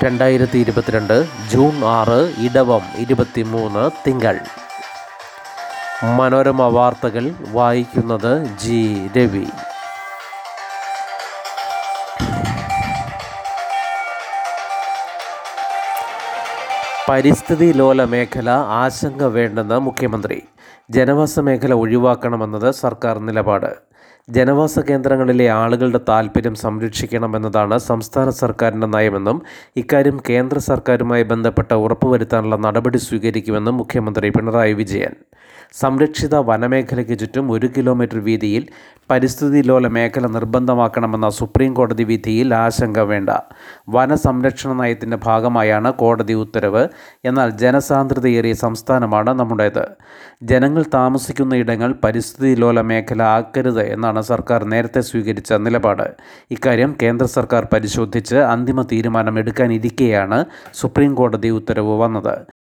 രണ്ടായിരത്തി ഇരുപത്തിരണ്ട് ജൂൺ ആറ് ഇടവം ഇരുപത്തിമൂന്ന് തിങ്കൾ. മനോരമ വാർത്തകൾ വായിക്കുന്നത് ജി രവി. പരിസ്ഥിതി ലോല മേഖല ആശങ്ക വേണ്ടെന്ന് മുഖ്യമന്ത്രി. ജനവാസ മേഖല ഒഴിവാക്കണമെന്നത് സർക്കാർ നിലപാട്. ജനവാസ കേന്ദ്രങ്ങളിലെ ആളുകളുടെ താൽപ്പര്യം സംരക്ഷിക്കണമെന്നതാണ് സംസ്ഥാന സർക്കാരിന്റെ നയമെന്നും ഇക്കാര്യം കേന്ദ്ര സർക്കാരുമായി ബന്ധപ്പെട്ട ഉറപ്പുവരുത്താനുള്ള നടപടി സ്വീകരിക്കുമെന്നും മുഖ്യമന്ത്രി പിണറായി വിജയൻ. സംരക്ഷിത വനമേഖലയ്ക്ക് ചുറ്റും ഒരു കിലോമീറ്റർ വീതിയിൽ പരിസ്ഥിതി ലോല മേഖല നിർബന്ധമാക്കണമെന്ന സുപ്രീം കോടതി വിധിയിൽ ആശങ്ക വേണ്ട. വനസംരക്ഷണ നയത്തിന്റെ ഭാഗമായാണ് കോടതി ഉത്തരവ്. എന്നാൽ ജനസാന്ദ്രതയേറിയ സംസ്ഥാനമാണ് നമ്മുടേത്. ജനങ്ങൾ താമസിക്കുന്ന ഇടങ്ങൾ പരിസ്ഥിതി ലോല മേഖല ആക്കരുത് എന്നാണ് സർക്കാർ നേരത്തെ സ്വീകരിച്ച നിലപാട്. ഇക്കാര്യം കേന്ദ്ര സർക്കാർ പരിശോധിച്ച് അന്തിമ തീരുമാനം എടുക്കാനിരിക്കെയാണ് സുപ്രീം കോടതി ഉത്തരവ് വന്നത്.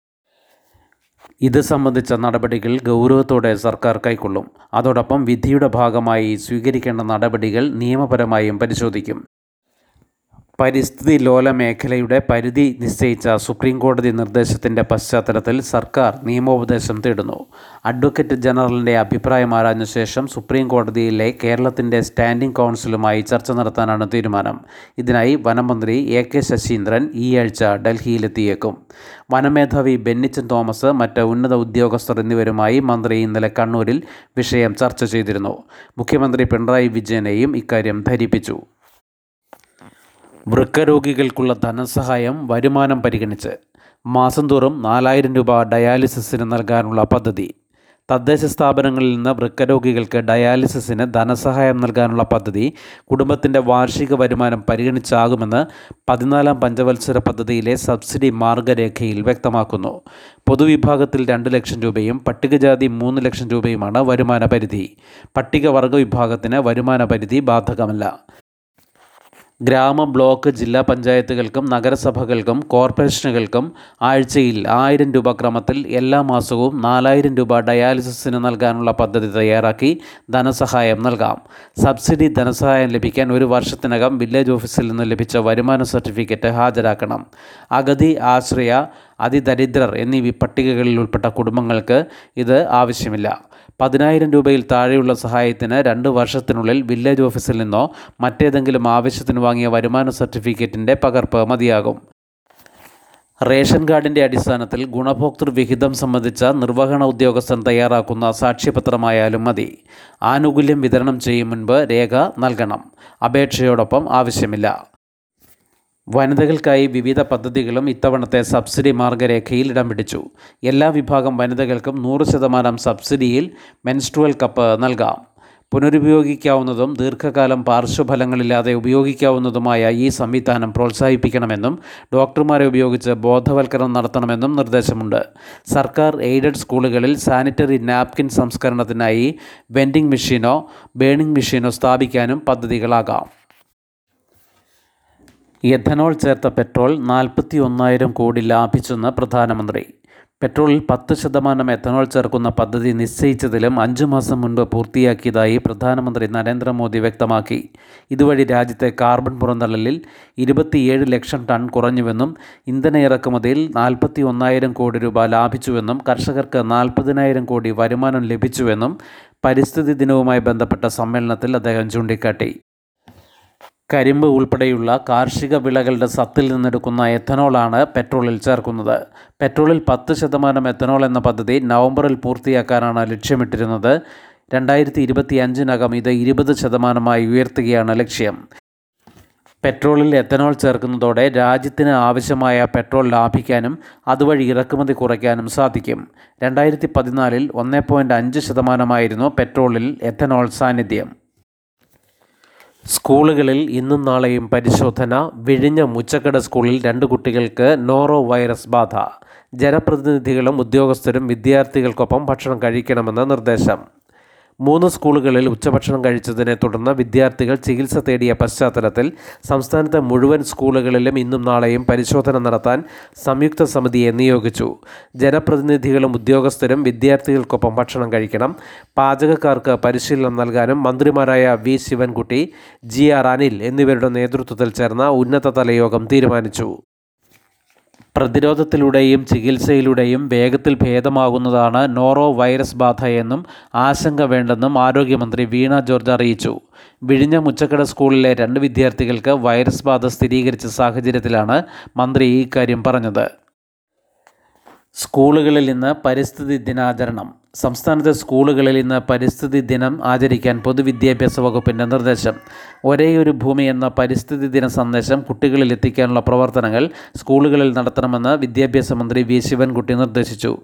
ഇത് സംബന്ധിച്ച നടപടികൾ ഗൗരവത്തോടെ സർക്കാർ കൈക്കൊള്ളും. അതോടൊപ്പം വിധിയുടെ ഭാഗമായി സ്വീകരിക്കേണ്ട നടപടികൾ നിയമപരമായും പരിശോധിക്കും. പരിസ്ഥിതി ലോല മേഖലയുടെ പരിധി നിശ്ചയിച്ച സുപ്രീം കോടതി നിർദ്ദേശത്തിന്റെ പശ്ചാത്തലത്തിൽ സർക്കാർ നിയമോപദേശം തേടുന്നു. അഡ്വക്കേറ്റ് ജനറലിന്റെ അഭിപ്രായം ആരാഞ്ഞ ശേഷം സുപ്രീം കോടതിയിലെ കേരളത്തിന്റെ സ്റ്റാൻഡിംഗ് കൗൺസിലുമായി ചർച്ച നടത്താനാണ് തീരുമാനം. ഇതിനായി വനമന്ത്രി എ കെ ശശീന്ദ്രൻ ഈ ആഴ്ച ഡൽഹിയിലെത്തിയേക്കും. വനമേധാവി ബെന്നിച്ചൻ തോമസ് മറ്റ് ഉന്നത ഉദ്യോഗസ്ഥർ എന്നിവരുമായി മന്ത്രി ഇന്നലെ കണ്ണൂരിൽ വിഷയം ചർച്ച ചെയ്തിരുന്നു. മുഖ്യമന്ത്രി പിണറായി വിജയനെയും ഇക്കാര്യം ധരിപ്പിച്ചു. വൃക്കരോഗികൾക്കുള്ള ധനസഹായം വരുമാനം പരിഗണിച്ച് മാസം തോറും നാലായിരം രൂപ ഡയാലിസിസിന് നൽകാനുള്ള പദ്ധതി. തദ്ദേശ സ്ഥാപനങ്ങളിൽ നിന്ന് വൃക്കരോഗികൾക്ക് ഡയാലിസിസിന് ധനസഹായം നൽകാനുള്ള പദ്ധതി കുടുംബത്തിന്റെ വാർഷിക വരുമാനം പരിഗണിച്ചാകുമെന്ന് പതിനാലാം പഞ്ചവത്സര പദ്ധതിയിലെ സബ്സിഡി മാർഗരേഖയിൽ വ്യക്തമാക്കുന്നു. പൊതുവിഭാഗത്തിൽ രണ്ട് ലക്ഷം രൂപയും പട്ടികജാതി മൂന്ന് ലക്ഷം രൂപയുമാണ് വരുമാന പരിധി. പട്ടികവർഗ വിഭാഗത്തിന് വരുമാന പരിധി ബാധകമല്ല. ഗ്രാമ ബ്ലോക്ക് ജില്ലാ പഞ്ചായത്തുകൾക്കും നഗരസഭകൾക്കും കോർപ്പറേഷനുകൾക്കും ആഴ്ചയിൽ ആയിരം രൂപ ക്രമത്തിൽ എല്ലാ മാസവും നാലായിരം രൂപ ഡയാലിസിസിന് നൽകാനുള്ള പദ്ധതി തയ്യാറാക്കി ധനസഹായം നൽകാം. സബ്സിഡി ധനസഹായം ലഭിക്കാൻ ഒരു വർഷത്തിനകം വില്ലേജ് ഓഫീസിൽ നിന്ന് ലഭിച്ച വരുമാന സർട്ടിഫിക്കറ്റ് ഹാജരാക്കണം. അഗതി ആശ്രയ അതിദരിദ്രർ എന്നീ പട്ടികകളിൽ ഉൾപ്പെട്ട കുടുംബങ്ങൾക്ക് ഇത് ആവശ്യമില്ല. പതിനായിരം രൂപയിൽ താഴെയുള്ള സഹായത്തിന് രണ്ട് വർഷത്തിനുള്ളിൽ വില്ലേജ് ഓഫീസിൽ നിന്നോ മറ്റേതെങ്കിലും ആവശ്യത്തിന് വാങ്ങിയ വരുമാന സർട്ടിഫിക്കറ്റിന്റെ പകർപ്പ് മതിയാകും. റേഷൻ കാർഡിന്റെ അടിസ്ഥാനത്തിൽ ഗുണഭോക്തൃ വിഹിതം സംബന്ധിച്ച നിർവഹണ ഉദ്യോഗസ്ഥൻ തയ്യാറാക്കുന്ന സാക്ഷ്യപത്രമായാലും മതി. ആനുകൂല്യം വിതരണം ചെയ്യും മുൻപ് രേഖ നൽകണം. അപേക്ഷയോടൊപ്പം ആവശ്യമില്ല. വനിതകൾക്കായി വിവിധ പദ്ധതികളും ഇത്തവണത്തെ സബ്സിഡി മാർഗരേഖയിൽ ഇടം പിടിച്ചു. എല്ലാ വിഭാഗം വനിതകൾക്കും നൂറ് ശതമാനം സബ്സിഡിയിൽ മെൻസ്ട്രുവൽ കപ്പ് നൽകാം. പുനരുപയോഗിക്കാവുന്നതും ദീർഘകാലം പാർശ്വഫലങ്ങളില്ലാതെ ഉപയോഗിക്കാവുന്നതുമായ ഈ സംവിധാനം പ്രോത്സാഹിപ്പിക്കണമെന്നും ഡോക്ടർമാരെ ഉപയോഗിച്ച് ബോധവൽക്കരണം നടത്തണമെന്നും നിർദ്ദേശമുണ്ട്. സർക്കാർ എയ്ഡഡ് സ്കൂളുകളിൽ സാനിറ്ററി നാപ്കിൻ സംസ്കരണത്തിനായി വെൻഡിംഗ് മെഷീനോ ബേണിംഗ് മെഷീനോ സ്ഥാപിക്കാനും പദ്ധതികളാകാം. എഥനോൾ ചേർത്ത പെട്രോൾ നാൽപ്പത്തി ഒന്നായിരം കോടി ലാഭിച്ചെന്ന് പ്രധാനമന്ത്രി. പെട്രോളിൽ പത്ത് ശതമാനം എഥനോൾ ചേർക്കുന്ന പദ്ധതി നിശ്ചയിച്ചതിലും അഞ്ചു മാസം മുൻപ് പൂർത്തിയാക്കിയതായി പ്രധാനമന്ത്രി നരേന്ദ്രമോദി വ്യക്തമാക്കി. ഇതുവഴി രാജ്യത്തെ കാർബൺ പുറന്തള്ളലിൽ ഇരുപത്തിയേഴ് ലക്ഷം ടൺ കുറഞ്ഞുവെന്നും ഇന്ധന ഇറക്കുമതിയിൽ നാൽപ്പത്തി ഒന്നായിരം കോടി രൂപ ലാഭിച്ചുവെന്നും കർഷകർക്ക് നാൽപ്പതിനായിരം കോടി വരുമാനം ലഭിച്ചുവെന്നും പരിസ്ഥിതി ദിനവുമായി ബന്ധപ്പെട്ട സമ്മേളനത്തിൽ അദ്ദേഹം ചൂണ്ടിക്കാട്ടി. കരിമ്പ് ഉൾപ്പെടെയുള്ള കാർഷിക വിളകളുടെ സത്തിൽ നിന്നെടുക്കുന്ന എഥനോളാണ് പെട്രോളിൽ ചേർക്കുന്നത്. പെട്രോളിൽ പത്ത് ശതമാനം എഥനോൾ എന്ന പദ്ധതി നവംബറിൽ പൂർത്തിയാക്കാനാണ് ലക്ഷ്യമിട്ടിരുന്നത്. രണ്ടായിരത്തി ഇരുപത്തി അഞ്ചിനകം ഇത് ഇരുപത് ശതമാനമായി ഉയർത്തുകയാണ് ലക്ഷ്യം. പെട്രോളിൽ എത്തനോൾ ചേർക്കുന്നതോടെ രാജ്യത്തിന് ആവശ്യമായ പെട്രോൾ ലാഭിക്കാനും അതുവഴി ഇറക്കുമതി കുറയ്ക്കാനും സാധിക്കും. രണ്ടായിരത്തി പതിനാലിൽ ഒന്ന് പോയിന്റ് അഞ്ച് ശതമാനമായിരുന്നു പെട്രോളിൽ എത്തനോൾ സാന്നിധ്യം. സ്കൂളുകളിൽ ഇന്നും നാളെയും പരിശോധന. വിഴിഞ്ഞ മുച്ചക്കട സ്കൂളിൽ രണ്ട് കുട്ടികൾക്ക് നോറോ വൈറസ് ബാധ. ജനപ്രതിനിധികളും ഉദ്യോഗസ്ഥരും വിദ്യാർത്ഥികൾക്കൊപ്പം ഭക്ഷണം കഴിക്കണമെന്ന് നിർദ്ദേശം. മൂന്ന് സ്കൂളുകളിൽ ഉച്ചഭക്ഷണം കഴിച്ചതിനെ തുടർന്ന് വിദ്യാർത്ഥികൾ ചികിത്സ തേടിയ പശ്ചാത്തലത്തിൽ സംസ്ഥാനത്തെ മുഴുവൻ സ്കൂളുകളിലും ഇന്നും നാളെയും പരിശോധന നടത്താൻ സംയുക്ത സമിതിയെ നിയോഗിച്ചു. ജനപ്രതിനിധികളും ഉദ്യോഗസ്ഥരും വിദ്യാർത്ഥികൾക്കൊപ്പം ഭക്ഷണം കഴിക്കണം. പാചകക്കാർക്ക് പരിശീലനം നൽകാനും മന്ത്രിമാരായ V Sivankutty G R Anil എന്നിവരുടെ നേതൃത്വത്തിൽ ചേർന്ന ഉന്നതതല യോഗം തീരുമാനിച്ചു. പ്രതിരോധത്തിലൂടെയും ചികിത്സയിലൂടെയും വേഗത്തിൽ ഭേദമാകുന്നതാണ് നോറോ വൈറസ് ബാധ എന്നും ആശങ്ക വേണ്ടെന്നും ആരോഗ്യമന്ത്രി വീണ ജോർജ് അറിയിച്ചു. വിഴിഞ്ഞ മുച്ചക്കട സ്കൂളിലെ രണ്ട് വിദ്യാർത്ഥികൾക്ക് വൈറസ് ബാധ സ്ഥിരീകരിച്ച സാഹചര്യത്തിലാണ് മന്ത്രി ഇക്കാര്യം പറഞ്ഞത്. സ്കൂളുകളിൽ ഇന്ന് പരിസ്ഥിതി ദിനാചരണം. സംസ്ഥാനത്തെ സ്കൂളുകളിൽ ഇന്ന് പരിസ്ഥിതി ദിനം ആചരിക്കാൻ പൊതുവിദ്യാഭ്യാസ വകുപ്പിന്റെ നിർദ്ദേശം. ഒരേയൊരു ഭൂമി എന്ന പരിസ്ഥിതി ദിന സന്ദേശം കുട്ടികളിൽ എത്തിക്കാനുള്ള പ്രവർത്തനങ്ങൾ സ്കൂളുകളിൽ നടത്തണമെന്ന് വിദ്യാഭ്യാസ മന്ത്രി വി. ശിവൻകുട്ടി നിർദ്ദേശിച്ചു.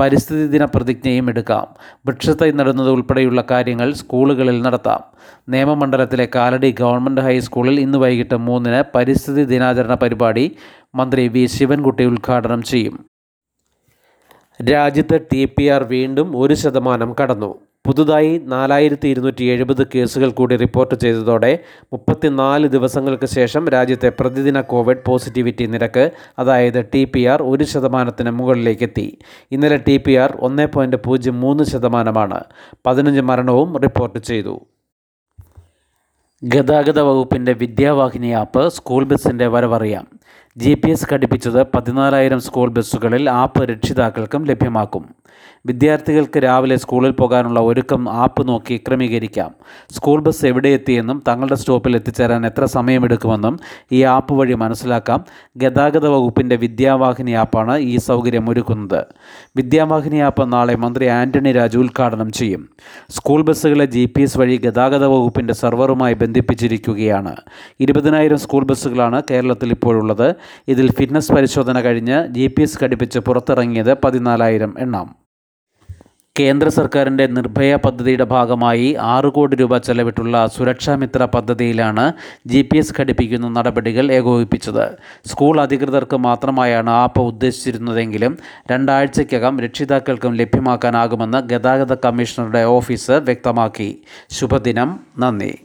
പരിസ്ഥിതി ദിന പ്രതിജ്ഞയും എടുക്കാം. വൃക്ഷത്തൈ നടുന്നത് ഉൾപ്പെടെയുള്ള കാര്യങ്ങൾ സ്കൂളുകളിൽ നടത്താം. നിയമമണ്ഡലത്തിലെ കാലടി ഗവൺമെന്റ് ഹൈസ്കൂളിൽ ഇന്ന് വൈകിട്ട് മൂന്നിന് പരിസ്ഥിതി ദിനാചരണ പരിപാടി മന്ത്രി വി. ശിവൻകുട്ടി ഉദ്ഘാടനം ചെയ്യും. രാജ്യത്ത് ടി പി ആർ വീണ്ടും ഒരു ശതമാനം കടന്നു. പുതുതായി നാലായിരത്തി ഇരുന്നൂറ്റി എഴുപത് കേസുകൾ കൂടി റിപ്പോർട്ട് ചെയ്തതോടെ മുപ്പത്തിനാല് ദിവസങ്ങൾക്ക് ശേഷം രാജ്യത്തെ പ്രതിദിന കോവിഡ് പോസിറ്റിവിറ്റി നിരക്ക് അതായത് ടി പി ആർ ഒരു ശതമാനത്തിന് മുകളിലേക്ക് എത്തി ഇന്നലെ ടി പി ആർ ഒന്ന് പോയിന്റ് പൂജ്യം മൂന്ന് ശതമാനമാണ്. പതിനഞ്ച് മരണവും റിപ്പോർട്ട് ചെയ്തു. ഗതാഗത വകുപ്പിന്റെ വിദ്യാവാഹിനി ആപ്പ് സ്കൂൾ ബസ്സിന്റെ വരവറിയാം. ജി പി എസ് ഘടിപ്പിച്ചത് പതിനാലായിരം സ്കൂൾ ബസ്സുകളിൽ ആപ്പ് രക്ഷിതാക്കൾക്കും ലഭ്യമാക്കും. വിദ്യാർത്ഥികൾക്ക് രാവിലെ സ്കൂളിൽ പോകാനുള്ള ഒരുക്കം ആപ്പ് നോക്കി ക്രമീകരിക്കാം. സ്കൂൾ ബസ് എവിടെ എത്തിയെന്നും തങ്ങളുടെ സ്റ്റോപ്പിൽ എത്തിച്ചേരാൻ എത്ര സമയമെടുക്കുമെന്നും ഈ ആപ്പ് വഴി മനസ്സിലാക്കാം. ഗതാഗത വകുപ്പിന്റെ വിദ്യാവാഹിനി ആപ്പാണ് ഈ സൗകര്യം ഒരുക്കുന്നത്. വിദ്യാവാഹിനി ആപ്പ് നാളെ മന്ത്രി ആന്റണി രാജു ഉദ്ഘാടനം ചെയ്യും. സ്കൂൾ ബസ്സുകളെ ജി പി എസ് വഴി ഗതാഗത വകുപ്പിന്റെ സെർവറുമായി ബന്ധിപ്പിച്ചിരിക്കുകയാണ്. ഇരുപതിനായിരം സ്കൂൾ ബസ്സുകളാണ് കേരളത്തിൽ ഇപ്പോഴുള്ളത്. ഇതിൽ ഫിറ്റ്നസ് പരിശോധന കഴിഞ്ഞ് ജി പി എസ് ഘടിപ്പിച്ച് പുറത്തിറങ്ങിയത് പതിനാലായിരം എണ്ണം. കേന്ദ്ര സർക്കാരിന്റെ നിർഭയ പദ്ധതിയുടെ ഭാഗമായി ആറ് കോടി രൂപ ചെലവിട്ടുള്ള സുരക്ഷാമിത്ര പദ്ധതിയിലാണ് ജി പി എസ് ഘടിപ്പിക്കുന്ന നടപടികൾ ഏകോപിപ്പിച്ചത്. സ്കൂൾ അധികൃതർക്ക് മാത്രമായാണ് ആപ്പ് ഉദ്ദേശിച്ചിരുന്നതെങ്കിലും രണ്ടാഴ്ചയ്ക്കകം രക്ഷിതാക്കൾക്കും ലഭ്യമാക്കാനാകുമെന്ന് ഗതാഗത കമ്മീഷണറുടെ ഓഫീസ് വ്യക്തമാക്കി. ശുഭദിനം. നന്ദി.